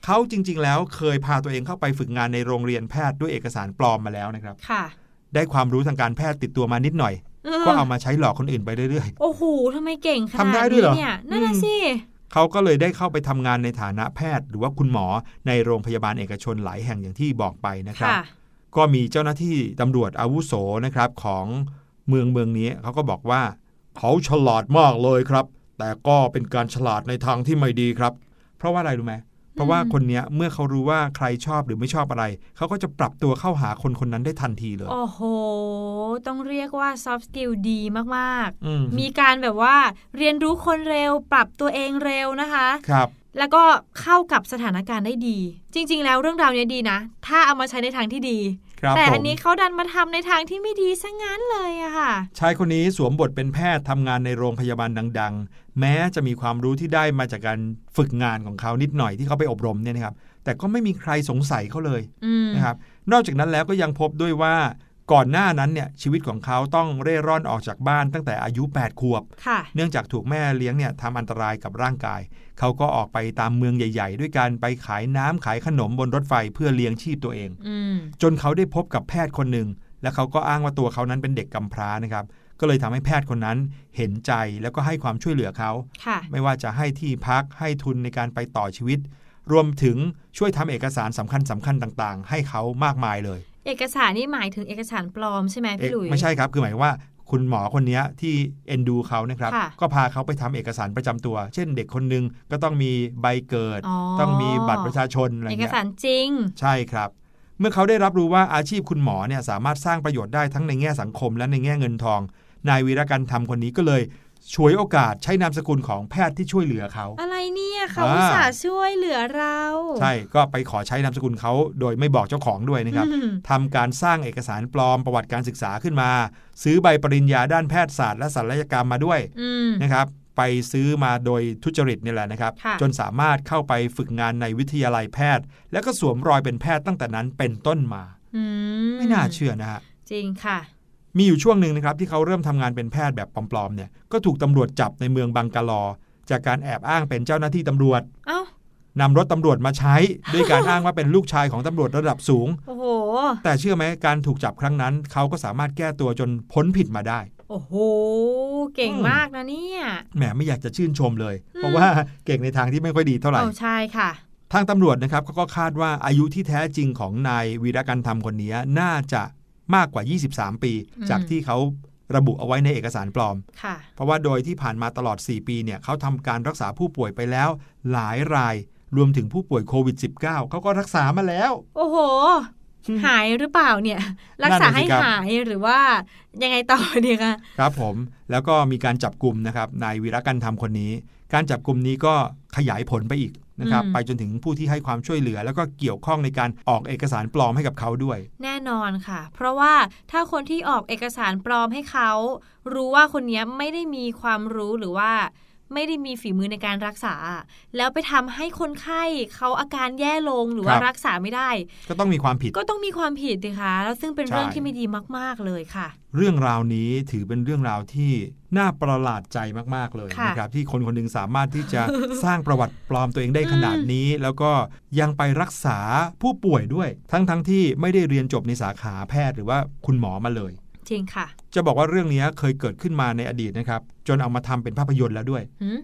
เขาจริง ๆ แล้วเคยพาตัวเองเข้าไปฝึกงานในโรงเรียนแพทย์ด้วยเอกสารปลอมมาแล้วนะครับค่ะ ได้ความรู้ทางการแพทย์ติดตัวมานิดหน่อย ก็เอามาใช้หลอกคนอื่นไปเรื่อยโอ้โหทำไมเก่งขนาดทำได้ด้วยเหรอนี้เนี่ยนั่นน่ะอืมสิๆ เขาก็เลยได้เข้าไปทำงานในฐานะแพทย์ หรือว่าคุณหมอในโรงพยาบาลเอกชนหลายแห่งอย่างที่บอกไปนะครับค่ะก็มีเจ้าหน้าที่ตำรวจอาวุโสนะครับของเมืองเมืองนี้เขาก็บอกว่า เขาฉลาดมากเลยครับ แต่ก็เป็นการฉลาดในทางที่ไม่ดีครับ เพราะว่าอะไรรู้ไหม เพราะว่าคนเนี้ยเมื่อเขารู้ว่าใครชอบหรือไม่ชอบอะไร เขาก็จะปรับตัวเข้าหาคนคนนั้นได้ทันทีเลย โอ้โห ต้องเรียกว่า soft skill ดีมากอืมๆมีการแบบว่าเรียนรู้คนเร็ว ปรับตัวเองเร็วนะคะครับแล้วก็เข้ากับสถานการณ์ได้ดี จริง ๆ แล้วเรื่องราวเนี้ยดีนะ ถ้าเอามาใช้ในทางที่ดีครับ แต่ผอันมนี้เขาดันมาทำในทางที่ไม่ดีซะงั้นเลยอะค่ะชายคนนี้สวมบทเป็นแพทย์ทำงานในโรงพยาบาลดัง ๆ แม้จะมีความรู้ที่ได้มาจากการฝึกงานของเขานิดหน่อยที่เขาไปอบรมเนี่ยนะครับ แต่ก็ไม่มีใครสงสัยเขาเลยอืมนะครับ นอกจากนั้นแล้วก็ยังพบด้วยว่า ก่อนหน้านั้นเนี่ยชีวิตของเขาต้องเร่ร่อนออกจากบ้านตั้งแต่อายุ 8 ขวบค่ะเนื่องจากถูกแม่เลี้ยงเนี่ยทำอันตรายกับร่างกาย เขาก็ออกไปตามเมืองใหญ่ ๆ ด้วยการไปขายน้ำขายขนมบนรถไฟเพื่อเลี้ยงชีพตัวเองอืมจนเขาได้พบกับแพทย์คนหนึ่ง และเขาก็อ้างว่าตัวเขานั้นเป็นเด็กกำพร้านะครับ ก็เลยทำให้แพทย์คนนั้นเห็นใจแล้วก็ให้ความช่วยเหลือเขาค่ะไม่ว่าจะให้ที่พักให้ทุนในการไปต่อชีวิตรวมถึงช่วยทำเอกสารสำคัญสคัญๆต่างๆ ให้เขามากมายเลย เอกสารนี่หมายถึงเอกสารปลอมใช่ไหมเอ๊ะพี่หลุยไม่ใช่ครับ คือหมายว่าคุณหมอคนเนี้ยที่เอ็นดูเขานะครับค่ะก็พาเขาไปทำเอกสารประจำตัว เช่นเด็กคนหนึงก็ต้องมีใบเกิดอ๋อต้องมีบัตรประชาชนอะไรเอกเงี้ยสารจริง ใช่ครับ เมื่อเขาได้รับรู้ว่าอาชีพคุณหมอเนี่ยสามารถสร้างประโยชน์ได้ทั้งในแง่สังคมและในแง่เงินทอง นายวีรกันทำคนนี้ก็เลย ฉวยโอกาสใช้นามสกุลของแพทย์ที่ช่วยเหลือเขา อะไรเนี่ยเขาอ่าอุตส่าห์ช่วยเหลือเรา ใช่ก็ไปขอใช้นามสกุลเขาโดยไม่บอกเจ้าของด้วยนะครับอืมทำการสร้างเอกสารปลอมประวัติการศึกษาขึ้นมา ซื้อใบปริญญาด้านแพทยศาสตร์และศัลยกรรมมาด้วยอืมนะครับไปซื้อมาโดยทุจริตนี่แหละนะครับค่ะจนสามารถเข้าไปฝึกงานในวิทยาลัยแพทย์ แล้วก็สวมรอยเป็นแพทย์ตั้งแต่นั้นเป็นต้นมาอืไม่น่าเชื่อนะฮะจริงค่ะ มีอยู่ช่วงหนึ่งนะครับที่เขาเริ่มทำงานเป็นแพทย์แบบปลอมๆเนี่ยก็ถูกตำรวจจับในเมืองบังกาลอ จากการแอบอ้างเป็นเจ้าหน้าที่ตำรวจเอ้านำรถตำรวจมาใช้ด้วยการอ้างว่าเป็นลูกชายของตำรวจระดับสูง โอ้โห แต่เชื่อไหมการถูกจับครั้งนั้น เขาก็สามารถแก้ตัวจนพ้นผิดมาได้ โอ้โห เก่งอืมมากนะเนี่ย แหมไม่อยากจะชื่นชมเลยอืมเพราะว่าเก่งในทางที่ไม่ค่อยดีเท่าไหร่โอ้ใช่ค่ะ ทางตำรวจนะครับเขาก็คาดว่าอายุที่แท้จริงของนายวีรกันธรรมคนนี้น่าจะ มากกว่า 23 ปีอืมจากที่เขาระบุเอาไว้ในเอกสารปลอมค่ะเพราะว่าโดยที่ผ่านมาตลอด 4 ปีเนี่ยเขาทำการรักษาผู้ป่วยไปแล้ว หลายรายรวมถึงผู้ป่วยโควิด -19 เขาก็รักษามาแล้ว โอ้โห หายหรือเปล่าเนี่ย รักษานั่นน่ะสิให้ครับหายหรือว่ายังไงต่อดีคะครับผมแล้วก็มีการจับกลุ่มนะครับนายวีรกันธรรมคนนี้ การจับกลุ่มนี้ก็ขยายผลไปอีก นะครับอืมไปจนถึงผู้ที่ให้ความช่วยเหลือ แล้วก็เกี่ยวข้องในการออกเอกสารปลอมให้กับเขาด้วย แน่นอนค่ะ เพราะว่าถ้าคนที่ออกเอกสารปลอมให้เขา รู้ว่าคนเนี้ยไม่ได้มีความรู้หรือว่า ไม่ได้มีฝีมือในการรักษา แล้วไปทำให้คนไข้เขาอาการแย่ลงหรือว่าครับรักษาไม่ได้ ก็ต้องมีความผิด ก็ต้องมีความผิดสิคะแล้วซึ่งเป็นใช่เรื่องที่ไม่ดีมาก ๆเลยค่ะ เรื่องราวนี้ถือเป็นเรื่องราวที่น่าประหลาดใจมาก ๆ เลยค่ะนะครับที่คนคนหนึ่งสามารถที่จะสร้างประวัติปลอมตัวเองได้ขนาดนี้ แล้วก็ยังไปรักษาผู้ป่วยด้วย ทั้งๆทที่ไม่ได้เรียนจบในสาขาแพทย์หรือว่าคุณหมอมาเลย จริงค่ะ จะบอกว่าเรื่องนี้เคยเกิดขึ้นมาในอดีตนะครับ จนเอามาทำเป็นภาพยนตร์แล้วด้วยหืม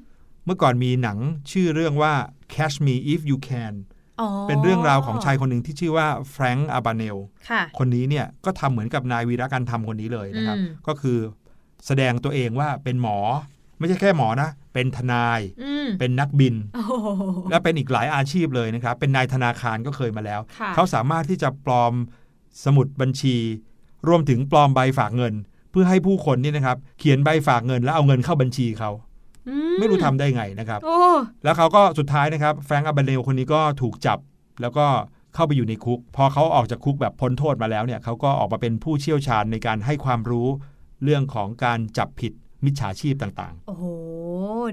เมื่อก่อนมีหนังชื่อเรื่องว่า Catch Me If You Can อ๋อเป็นเรื่องราวของชายคนหนึ่งที่ชื่อว่าแฟรงค์อาบาเนลค่ะคนนี้เนี่ยก็ทำเหมือนกับนายวีรกันทำคนนี้เลยนะครับอืมก็คือแสดงตัวเองว่าเป็นหมอ ไม่ใช่แค่หมอนะ เป็นทนายอืมเป็นนักบินโอ้โหและเป็นอีกหลายอาชีพเลยนะครับ เป็นนายธนาคารก็เคยมาแล้วค่ะเขาสามารถที่จะปลอมสมุดบัญชี รวมถึงปลอมใบฝากเงิน เพื่อให้ผู้คนนี่นะครับ เขียนใบฝากเงินแล้วเอาเงินเข้าบัญชีเขาอืไม่รู้ทำได้ไงนะครับโอ้แล้วเขาก็สุดท้ายนะครับแฟรงค์อาบาเนลคนนี้ก็ถูกจับ แล้วก็เข้าไปอยู่ในคุก พอเขาออกจากคุกแบบพ้นโทษมาแล้วเนี่ยเขาก็ออกมาเป็นผู้เชี่ยวชาญในการให้ความรู้เรื่องของการจับผิด มิจฉาชีพต่างๆ โอ้โห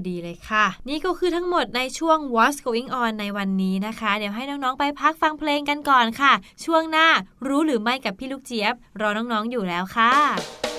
ดีเลยค่ะ นี่ก็คือทั้งหมดในช่วง What's Going On ในวันนี้นะคะ เดี๋ยวให้น้อง ๆ ไปพักฟังเพลงกันก่อนค่ะ ช่วงหน้ารู้หรือไม่กับพี่ลูกเจี๊ยบ รอน้อง ๆ อยู่แล้วค่ะ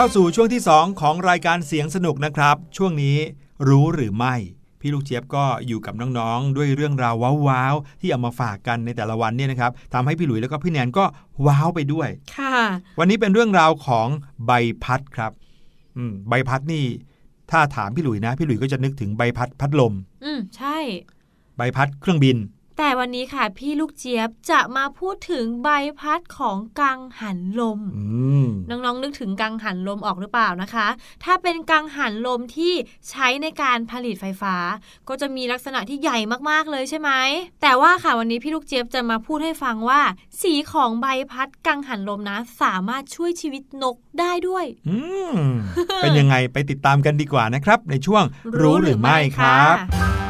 เข้าสู่ช่วงที่ 2 ของรายการเสียงสนุกนะครับ ช่วงนี้รู้หรือไม่ พี่ลูกเจี๊ยบก็อยู่กับน้องๆ ด้วยเรื่องราวว้าวๆที่เอามาฝากกันในแต่ละวันเนี่ยนะครับทำให้พี่หลุยแล้วก็พี่แนนก็ว้าวไปด้วย ค่ะ วันนี้เป็นเรื่องราวของใบพัดครับอืมใบพัดนี่ ถ้าถามพี่หลุยนะ พี่หลุยก็จะนึกถึงใบพัดพัดลม อืมใช่ ใบพัดเครื่องบิน แต่วันนี้ค่ะพี่ลูกเจี๊ยบจะมาพูดถึงใบพัดของกังหันลมอืมน้องๆนึกถึงกังหันลมออกหรือเปล่านะคะ ถ้าเป็นกังหันลมที่ใช้ในการผลิตไฟฟ้า ก็จะมีลักษณะที่ใหญ่มากๆเลยใช่ไหมแต่ว่าค่ะวันนี้พี่ลูกเจี๊ยบจะมาพูดให้ฟังว่า สีของใบพัดกังหันลมนะ สามารถช่วยชีวิตนกได้ด้วยอืมเป็นยังไงไปติดตามกันดีกว่านะครับ ในช่วงรู้หรือไม่ครับ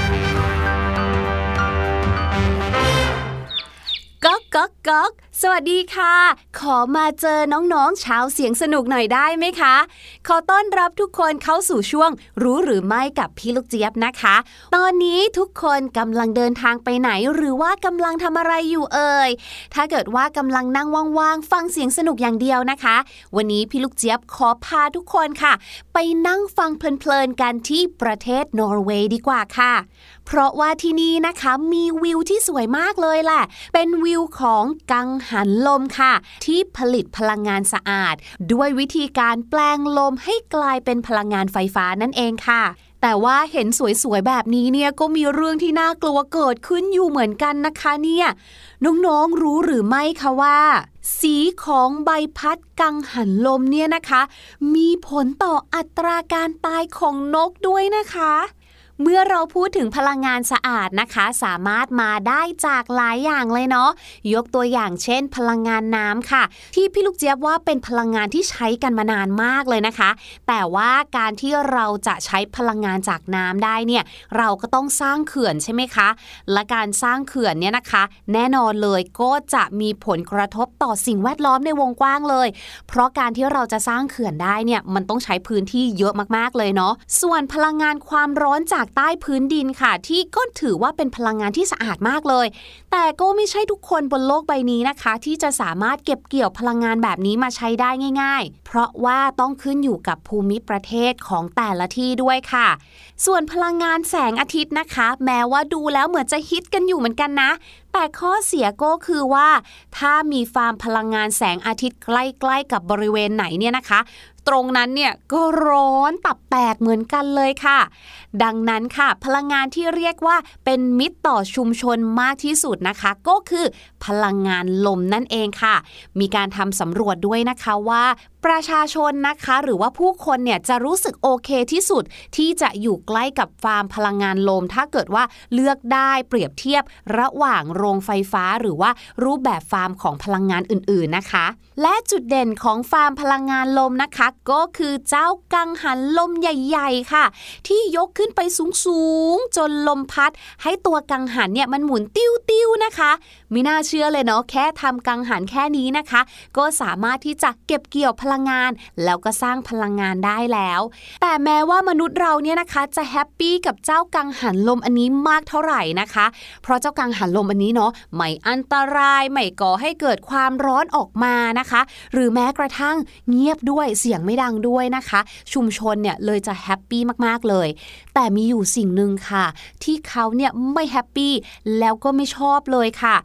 ก๊อกก๊อกก๊อกสวัสดีค่ะ ขอมาเจอน้องๆชาวเสียงสนุกหน่อยได้ไหมคะ ขอต้อนรับทุกคนเข้าสู่ช่วง รู้หรือไม่กับพี่ลูกเจี๊ยบนะคะ ตอนนี้ทุกคนกำลังเดินทางไปไหน หรือว่ากำลังทำอะไรอยู่เอ่ยถ้าเกิดว่ากำลังนั่งว่างๆฟังเสียงสนุกอย่างเดียวนะคะ วันนี้พี่ลูกเจี๊ยบขอพาทุกคนค่ะ ไปนั่งฟังเพลินๆกันที่ประเทศนอร์เวย์ดีกว่าค่ะ เพราะว่าที่นี่นะคะมีวิวที่สวยมากเลยแหละเป็นวิวของกังหันลมค่ะ ที่ผลิตพลังงานสะอาด ด้วยวิธีการแปลงลมให้กลายเป็นพลังงานไฟฟ้านั่นเองค่ะแต่ว่าเห็นสวยๆ แบบนี้เนี่ยก็มีเรื่องที่น่ากลัวเกิดขึ้นอยู่เหมือนกันนะคะเนี่ยน้องๆรู้หรือไม่คะว่า สีของใบพัดกังหันลมเนี่ยนะคะ มีผลต่ออัตราการตายของนกด้วยนะคะ เมื่อเราพูดถึงพลังงานสะอาดนะคะ สามารถมาได้จากหลายอย่างเลยเนาะยกตัวอย่างเช่น พลังงานน้ำค่ะ ที่พี่ลูกเจี๊ยบว่าเป็นพลังงานที่ใช้กันมานานมากเลยนะคะ แต่ว่าการที่เราจะใช้พลังงานจากน้ำได้เนี่ยเราก็ต้องสร้างเขื่อนใช่ไหมคะ และการสร้างเขื่อนเนี่ยนะคะ แน่นอนเลยก็จะมีผลกระทบต่อสิ่งแวดล้อมในวงกว้างเลย เพราะการที่เราจะสร้างเขื่อนได้เนี่ยมันต้องใช้พื้นที่เยอะมากๆเลยเนาะส่วนพลังงานความร้อนจากใต้พื้นดินค่ะ ที่ก็ถือว่าเป็นพลังงานที่สะอาดมากเลย แต่ก็ไม่ใช่ทุกคนบนโลกใบนี้นะคะ ที่จะสามารถเก็บเกี่ยวพลังงานแบบนี้มาใช้ได้ง่าย ๆ เพราะว่าต้องขึ้นอยู่กับภูมิประเทศของแต่ละที่ด้วยค่ะ ส่วนพลังงานแสงอาทิตย์นะคะ แม้ว่าดูแล้วเหมือนจะฮิตกันอยู่เหมือนกันนะ แต่ข้อเสียก็คือว่า ถ้ามีฟาร์มพลังงานแสงอาทิตย์ใกล้ ๆ กับบริเวณไหนเนี่ยนะคะตรงนั้นเนี่ยก็ร้อนตับแตกเหมือนกันเลยค่ะ ดังนั้นค่ะ พลังงานที่เรียกว่าเป็นมิตรต่อชุมชนมากที่สุดนะคะ ก็คือพลังงานลมนั่นเองค่ะ มีการทำสำรวจด้วยนะคะว่าประชาชนนะคะหรือว่าผู้คนเนี่ยจะรู้สึกโอเคที่สุดที่จะอยู่ใกล้กับฟาร์มพลังงานลม ถ้าเกิดว่าเลือกได้เปรียบเทียบระหว่างโรงไฟฟ้าหรือว่ารูปแบบฟาร์มของพลังงานอื่นๆนะคะ และจุดเด่นของฟาร์มพลังงานลมนะคะก็คือเจ้ากังหันลมใหญ่ๆค่ะ ที่ยกขึ้นไปสูงๆ จนลมพัด ให้ตัวกังหันเนี่ยมันหมุนติ้วๆนะคะ ไม่น่าเชื่อเลยเนาะแค่ทำกังหันแค่นี้นะคะ ก็สามารถที่จะเก็บเกี่ยวพลังงาน แล้วก็สร้างพลังงานได้แล้ว แต่แม้ว่ามนุษย์เราเนี่ยนะคะจะ happy กับเจ้ากังหันลมอันนี้มากเท่าไหร่นะคะ เพราะเจ้ากังหันลมอันนี้เนาะไม่อันตรายไม่ก่อให้เกิดความร้อนออกมานะคะ หรือแม้กระทั่งเงียบด้วยเสียงไม่ดังด้วยนะคะ ชุมชนเนี่ยเลยจะ happy มากๆเลยแต่มีอยู่สิ่งหนึ่งค่ะ ที่เขาเนี่ยไม่แฮปปี้แล้วก็ไม่ชอบเลยค่ะ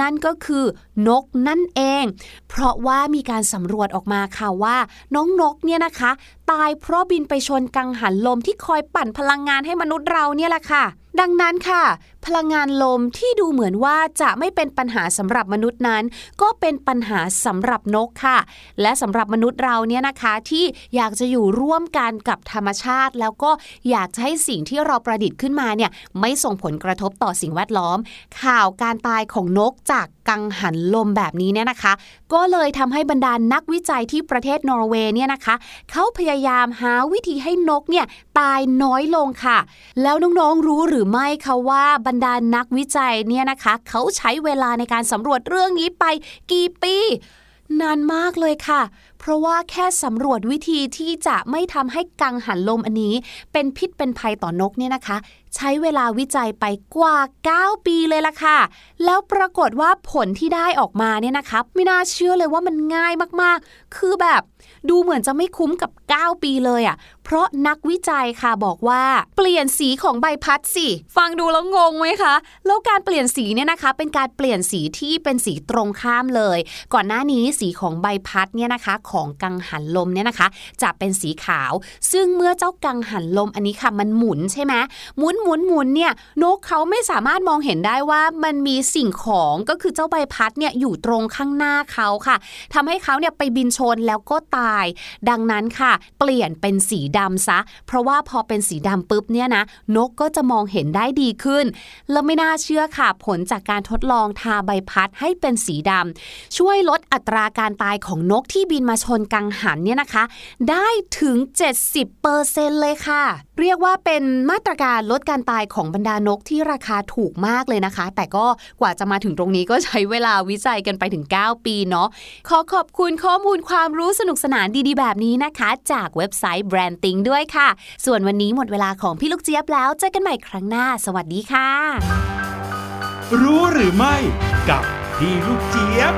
นั่นก็คือนกนั่นเอง เพราะว่ามีการสำรวจออกมาค่ะว่า น้องนกเนี่ยนะคะ ตายเพราะบินไปชนกังหันลมที่คอยปั่นพลังงานให้มนุษย์เราเนี่ยแหละค่ะ ดังนั้นค่ะ พลังงานลมที่ดูเหมือนว่าจะไม่เป็นปัญหาสำหรับมนุษย์นั้น ก็เป็นปัญหาสำหรับนกค่ะ และสำหรับมนุษย์เราเนี่ยนะคะที่อยากจะอยู่ร่วมกันกับธรรมชาติ แล้วก็อยากจะให้สิ่งที่เราประดิษฐ์ขึ้นมาเนี่ยไม่ส่งผลกระทบต่อสิ่งแวดล้อม ข่าวการตายของนกจากกังหันลมแบบนี้เนี่ยนะคะ ก็เลยทำให้บรรดานักวิจัยที่ประเทศนอร์เวย์เนี่ยนะคะเขาพยายามหาวิธีให้นกเนี่ยตายน้อยลงค่ะ แล้วน้องๆรู้หรือไม่คะว่าบรรดานักวิจัยเนี่ยนะคะ เขาใช้เวลาในการสำรวจเรื่องนี้ไปกี่ปี นานมากเลยค่ะ เพราะว่าแค่สำรวจวิธีที่จะไม่ทำให้กังหันลมอันนี้ เป็นพิษเป็นภัยต่อนกเนี่ยนะคะ ใช้เวลาวิจัยไปกว่า 9 ปีเลยล่ะค่ะ แล้วปรากฏว่าผลที่ได้ออกมาเนี่ยนะคะ ไม่น่าเชื่อเลยว่ามันง่ายมากๆ คือแบบ ดูเหมือนจะไม่คุ้มกับ9 ปีเลยอะ่ะ เพราะนักวิจัยค่ะบอกว่า เปลี่ยนสีของใบพัดสิ ฟังดูแล้วงงไหมคะ แล้วการเปลี่ยนสีเนี่ยนะคะ เป็นการเปลี่ยนสีที่เป็นสีตรงข้ามเลย ก่อนหน้านี้สีของใบพัดเนี่ยนะคะ ของกังหันลมเนี่ยนะคะ จะเป็นสีขาว ซึ่งเมื่อเจ้ากังหันลมอันนี้ค่ะมันหมุนใช่ไหมหมุนหมุนหมุนเนี่ยนกเขาไม่สามารถมองเห็นได้ว่ามันมีสิ่งของก็คือเจ้าใบพัดเนี่ยอยู่ตรงข้างหน้าเขาค่ะทำให้เขาเนี่ยไปบินชนแล้วก็ตาย ดังนั้นค่ะเปลี่ยนเป็นสีดำซะ เพราะว่าพอเป็นสีดำปุ๊บเนี่ยนะนกก็จะมองเห็นได้ดีขึ้น แล้วไม่น่าเชื่อค่ะ ผลจากการทดลองทาใบพัดให้เป็นสีดำช่วยลดอัตราการตายของนกที่บินมาชนกังหันเนี่ยนะคะ ได้ถึง 70%เลยค่ะ เรียกว่าเป็นมาตรการลดการตายของบรรดานกที่ราคาถูกมากเลยนะคะ แต่ก็กว่าจะมาถึงตรงนี้ก็ใช้เวลาวิจัยกันไปถึง 9 ปีเนาะขอขอบคุณข้อมูลความรู้สนุกสนานดีๆ แบบนี้นะคะจากเว็บไซต์ Branding ด้วยค่ะ ส่วนวันนี้หมดเวลาของพี่ลูกเจี๊ยบแล้ว เจอกันใหม่ครั้งหน้า สวัสดีค่ะ รู้หรือไม่ กับพี่ลูกเจี๊ยบ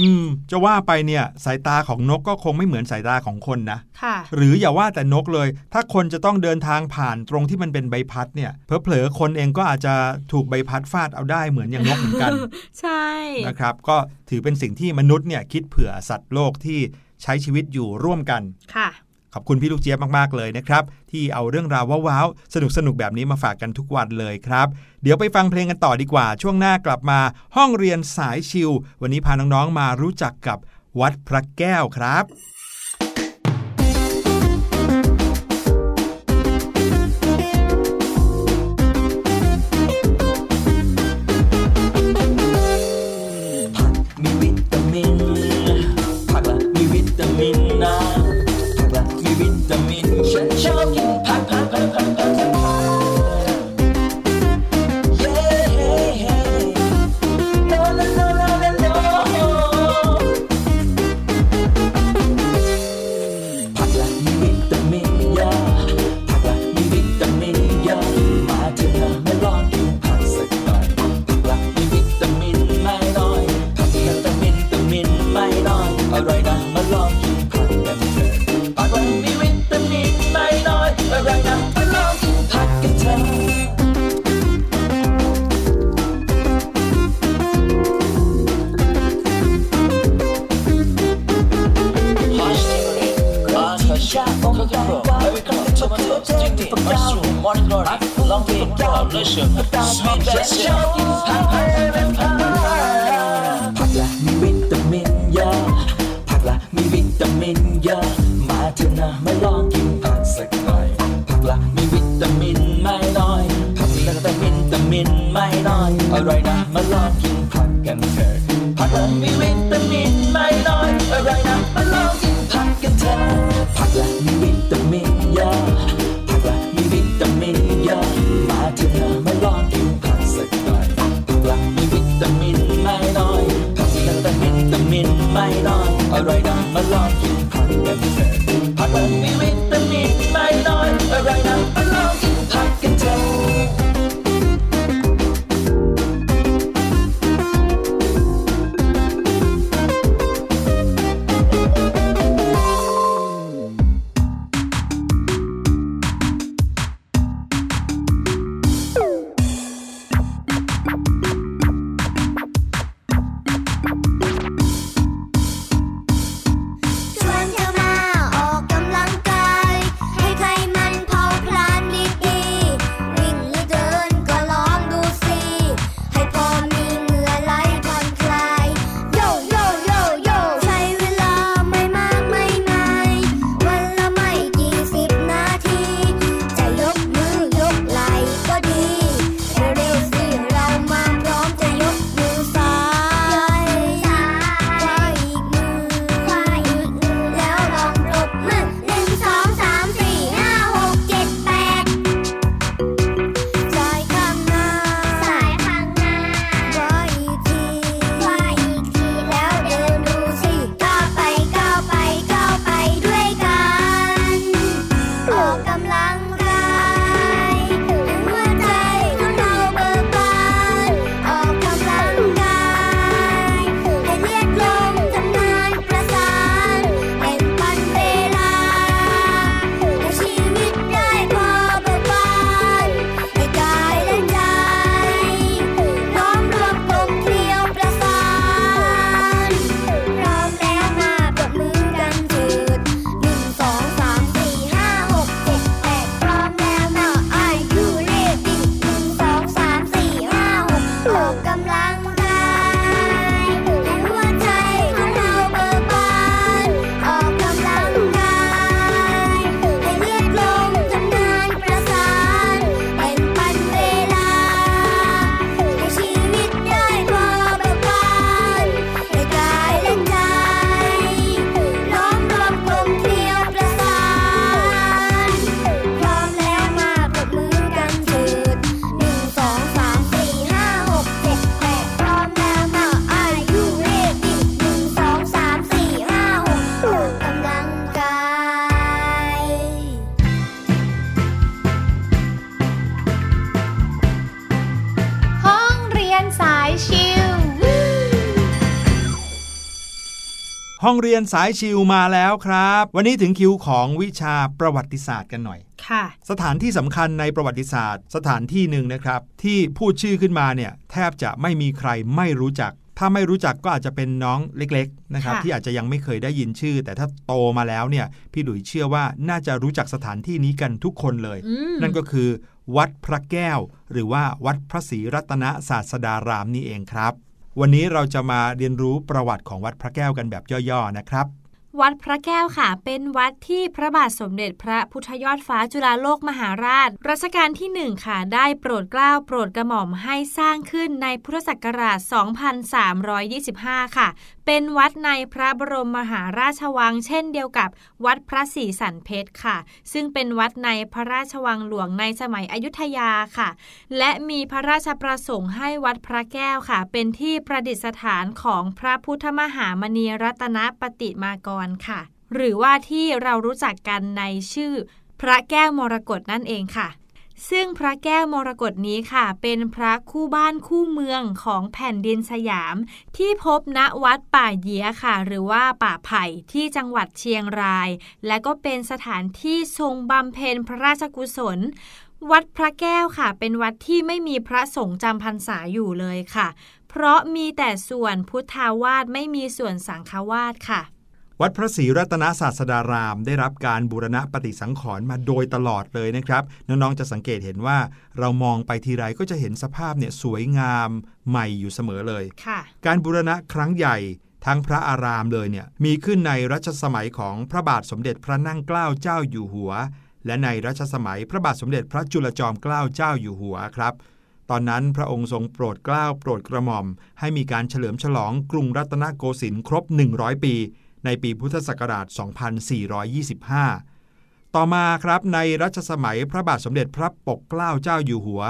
อืม จะว่าไปเนี่ยสายตาของนกก็คงไม่เหมือนสายตาของคนนะค่ะ หรืออย่าว่าแต่นกเลย ถ้าคนจะต้องเดินทางผ่านตรงที่มันเป็นใบพัดเนี่ยเผลอๆคนเองก็อาจจะถูกใบพัดฟาดเอาได้เหมือนอย่างนกเหมือนกัน ใช่นะครับ ก็ถือเป็นสิ่งที่มนุษย์เนี่ยคิดเผื่อสัตว์โลกที่ใช้ชีวิตอยู่ร่วมกันค่ะ ขอบคุณพี่ลูกเจี๊ยบมากๆเลยนะครับที่เอาเรื่องราวว้าวๆสนุกๆแบบนี้มาฝากกันทุกวันเลยครับ เดี๋ยวไปฟังเพลงกันต่อดีกว่า ช่วงหน้ากลับมาห้องเรียนสายชิว วันนี้พาน้องๆมารู้จักกับวัดพระแก้วครับ เรียนสายชิวมาแล้วครับ วันนี้ถึงคิวของวิชาประวัติศาสตร์กันหน่อยค่ะ สถานที่สำคัญในประวัติศาสตร์ สถานที่หนึ่งนะครับ ที่พูดชื่อขึ้นมาเนี่ยแทบจะไม่มีใครไม่รู้จัก ถ้าไม่รู้จักก็อาจจะเป็นน้องเล็กๆนะครับที่อาจจะยังไม่เคยได้ยินชื่อ แต่ถ้าโตมาแล้วเนี่ยพี่หลุยเชื่อว่าน่าจะรู้จักสถานที่นี้กันทุกคนเลย นั่นก็คือ วัดพระแก้ว หรือว่าวัดพระศรีรัตนศาสดารามนี่เองครับ วันนี้เราจะมาเรียนรู้ประวัติของวัดพระแก้วกันแบบย่อๆนะครับ วัดพระแก้วค่ะ เป็นวัดที่พระบาทสมเด็จพระพุทธยอดฟ้าจุฬาโลกมหาราช รัชกาลที่ 1 ค่ะ ได้โปรดเกล้าโปรดกระหม่อมให้สร้างขึ้นในพุทธศักราช 2325 ค่ะเป็นวัดในพระบรมมหาราชวัง เช่นเดียวกับวัดพระศรีสันเพชรค่ะ ซึ่งเป็นวัดในพระราชวังหลวงในสมัยอยุธยาค่ะ และมีพระราชประสงค์ให้วัดพระแก้วค่ะ เป็นที่ประดิษฐานของพระพุทธมหามณีรัตนปฏิมากรค่ะ หรือว่าที่เรารู้จักกันในชื่อ พระแก้วมรกตนั่นเองค่ะ ซึ่งพระแก้วมรกตนี้ค่ะ เป็นพระคู่บ้านคู่เมืองของแผ่นดินสยาม ที่พบณวัดป่าเยียค่ะ หรือว่าป่าไผ่ที่จังหวัดเชียงราย และก็เป็นสถานที่ทรงบำเพ็ญพระราชกุศลวัดพระแก้วค่ะ เป็นวัดที่ไม่มีพระสงฆ์จำพรรษาอยู่เลยค่ะ เพราะมีแต่ส่วนพุทธาวาสไม่มีส่วนสังฆวาสค่ะ วัดพระศรีรัตนศาสดาราม ได้รับการบูรณะปฏิสังขรณ์มาโดยตลอดเลยนะครับน้องๆจะสังเกตเห็นว่าเรามองไปทีไรก็จะเห็นสภาพเนี่ยสวยงามใหม่อยู่เสมอเลยค่ะการบูรณะครั้งใหญ่ทั้งพระอารามเลยเนี่ยมีขึ้นในรัชสมัยของพระบาทสมเด็จพระนั่งเกล้าเจ้าอยู่หัว และในรัชสมัยพระบาทสมเด็จพระจุลจอมเกล้าเจ้าอยู่หัวครับ ตอนนั้นพระองค์ทรงโปรดเกล้าโปรดกระหม่อม ให้มีการเฉลิมฉลองกรุงรัตนโกสินทร์ครบ 100 ปี ในปีพุทธศักราช 2425 ต่อมาครับในรัชสมัยพระบาทสมเด็จพระปกเกล้าเจ้าอยู่หัว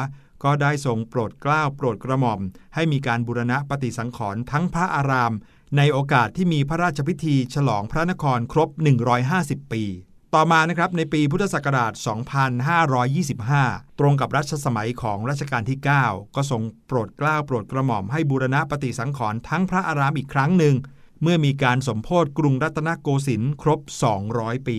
ก็ได้ทรงโปรดเกล้าโปรดกระหม่อม ให้มีการบูรณะปฏิสังขรณ์ทั้งพระอาราม ในโอกาสที่มีพระราชพิธีฉลองพระนครครบ 150 ปีต่อมานะครับในปีพุทธศักราช 2525 ตรงกับรัชสมัยของรัชกาลที่ 9 ก็ทรงโปรดเกล้าโปรดกระหม่อมให้บูรณะปฏิสังขรณ์ทั้งพระอารามอีกครั้งหนึ่ง เมื่อมีการสมโพธิกรุงรัตนโกสินทร์ครบ 200 ปี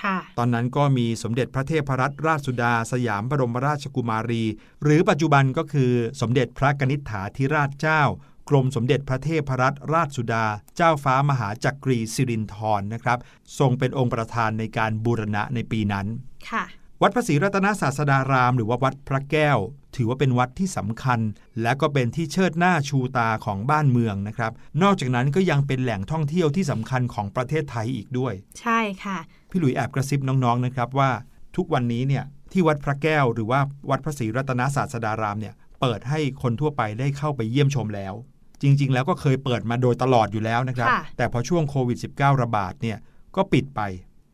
ค่ะ ตอนนั้นก็มีสมเด็จพระเทพรัตนราชสุดาสยามบรมราชกุมารี หรือปัจจุบันก็คือสมเด็จพระกนิษฐาธิราชเจ้ากรมสมเด็จพระเทพรัตนราชสุดา เจ้าฟ้ามหาจักรีสิรินธรนะครับ ทรงเป็นองค์ประธานในการบูรณะในปีนั้น ค่ะ วัดพระศรีรัตนศาสดาราม หรือว่าวัดพระแก้ว ถือว่าเป็นวัดที่สำคัญ และก็เป็นที่เชิดหน้าชูตาของบ้านเมืองนะครับ นอกจากนั้นก็ยังเป็นแหล่งท่องเที่ยวที่สำคัญของประเทศไทยอีกด้วย ใช่ค่ะ พี่หลุยแอบกระซิบน้องๆนะครับว่า ทุกวันนี้เนี่ยที่วัดพระแก้วหรือว่าวัดพระศรีรัตนศาสดารามเนี่ยเปิดให้คนทั่วไปได้เข้าไปเยี่ยมชมแล้ว จริง ๆ แล้วก็เคยเปิดมาโดยตลอดอยู่แล้วนะครับค่ะแต่พอช่วงโควิด -19 ระบาดเนี่ยก็ปิดไป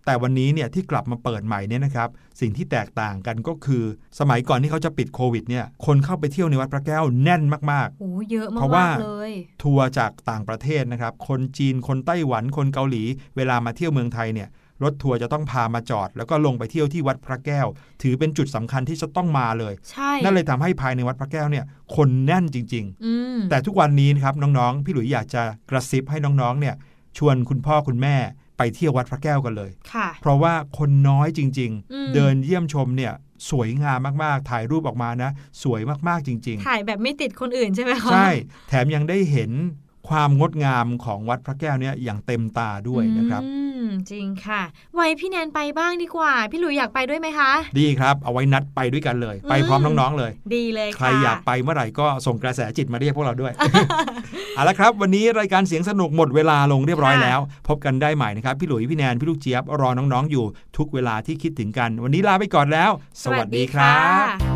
แต่วันนี้เนี่ยที่กลับมาเปิดใหม่เนี่ยนะครับสิ่งที่แตกต่างกันก็คือ สมัยก่อนที่เขาจะปิดโควิดเนี่ยคนเข้าไปเที่ยวในวัดพระแก้วแน่นมากๆโอ้เยอะเพราะว่ามากๆเลยทัวร์จากต่างประเทศนะครับคนจีนคนไต้หวันคนเกาหลี เวลามาเที่ยวเมืองไทยเนี่ยรถทัวร์จะต้องพามาจอด แล้วก็ลงไปเที่ยวที่วัดพระแก้ว ถือเป็นจุดสำคัญที่จะต้องมาเลยใช่นั่นเลยทำให้ภายในวัดพระแก้วเนี่ยคนแน่นจริงอืมๆแต่ทุกวันนี้นะครับน้องๆ พี่หลุยอยากจะกระซิบให้น้องๆเนี่ยชวนคุณพ่อคุณแม่ ไปเที่ยววัดพระแก้วกันเลยค่ะเพราะว่าคนน้อยจริงอืมๆเดินเยี่ยมชมเนี่ยสวยงามมากๆ ถ่ายรูปออกมานะ สวยมากๆจริง ๆ ถ่ายแบบไม่ติดคนอื่นใช่ไหมคะใช่ แถมยังได้เห็น ความงดงามของวัดพระแก้วเนี่ยอย่างเต็มตาด้วยนะครับอืมจริงค่ะ ไว้พี่แนนไปบ้างดีกว่า พี่หลุยอยากไปด้วยไหมคะ ดีครับ เอาไว้นัดไปด้วยกันเลย ไปพร้อมน้องๆเลย ดีเลยใครค่ะอยากไปเมื่อไหร่ก็ส่งกระแสจิตมาเรียกพวกเราด้วยเอาละครับ วันนี้รายการเสียงสนุกหมดเวลาลงเรียบร้อยแล้ว พบกันได้ใหม่นะครับ พี่หลุยพี่แนนพี่ลูกเจี๊ยบรอน้องๆอยู่ทุกเวลาที่คิดถึงกัน วันนี้ลาไปก่อนแล้ว สวัสดีครับ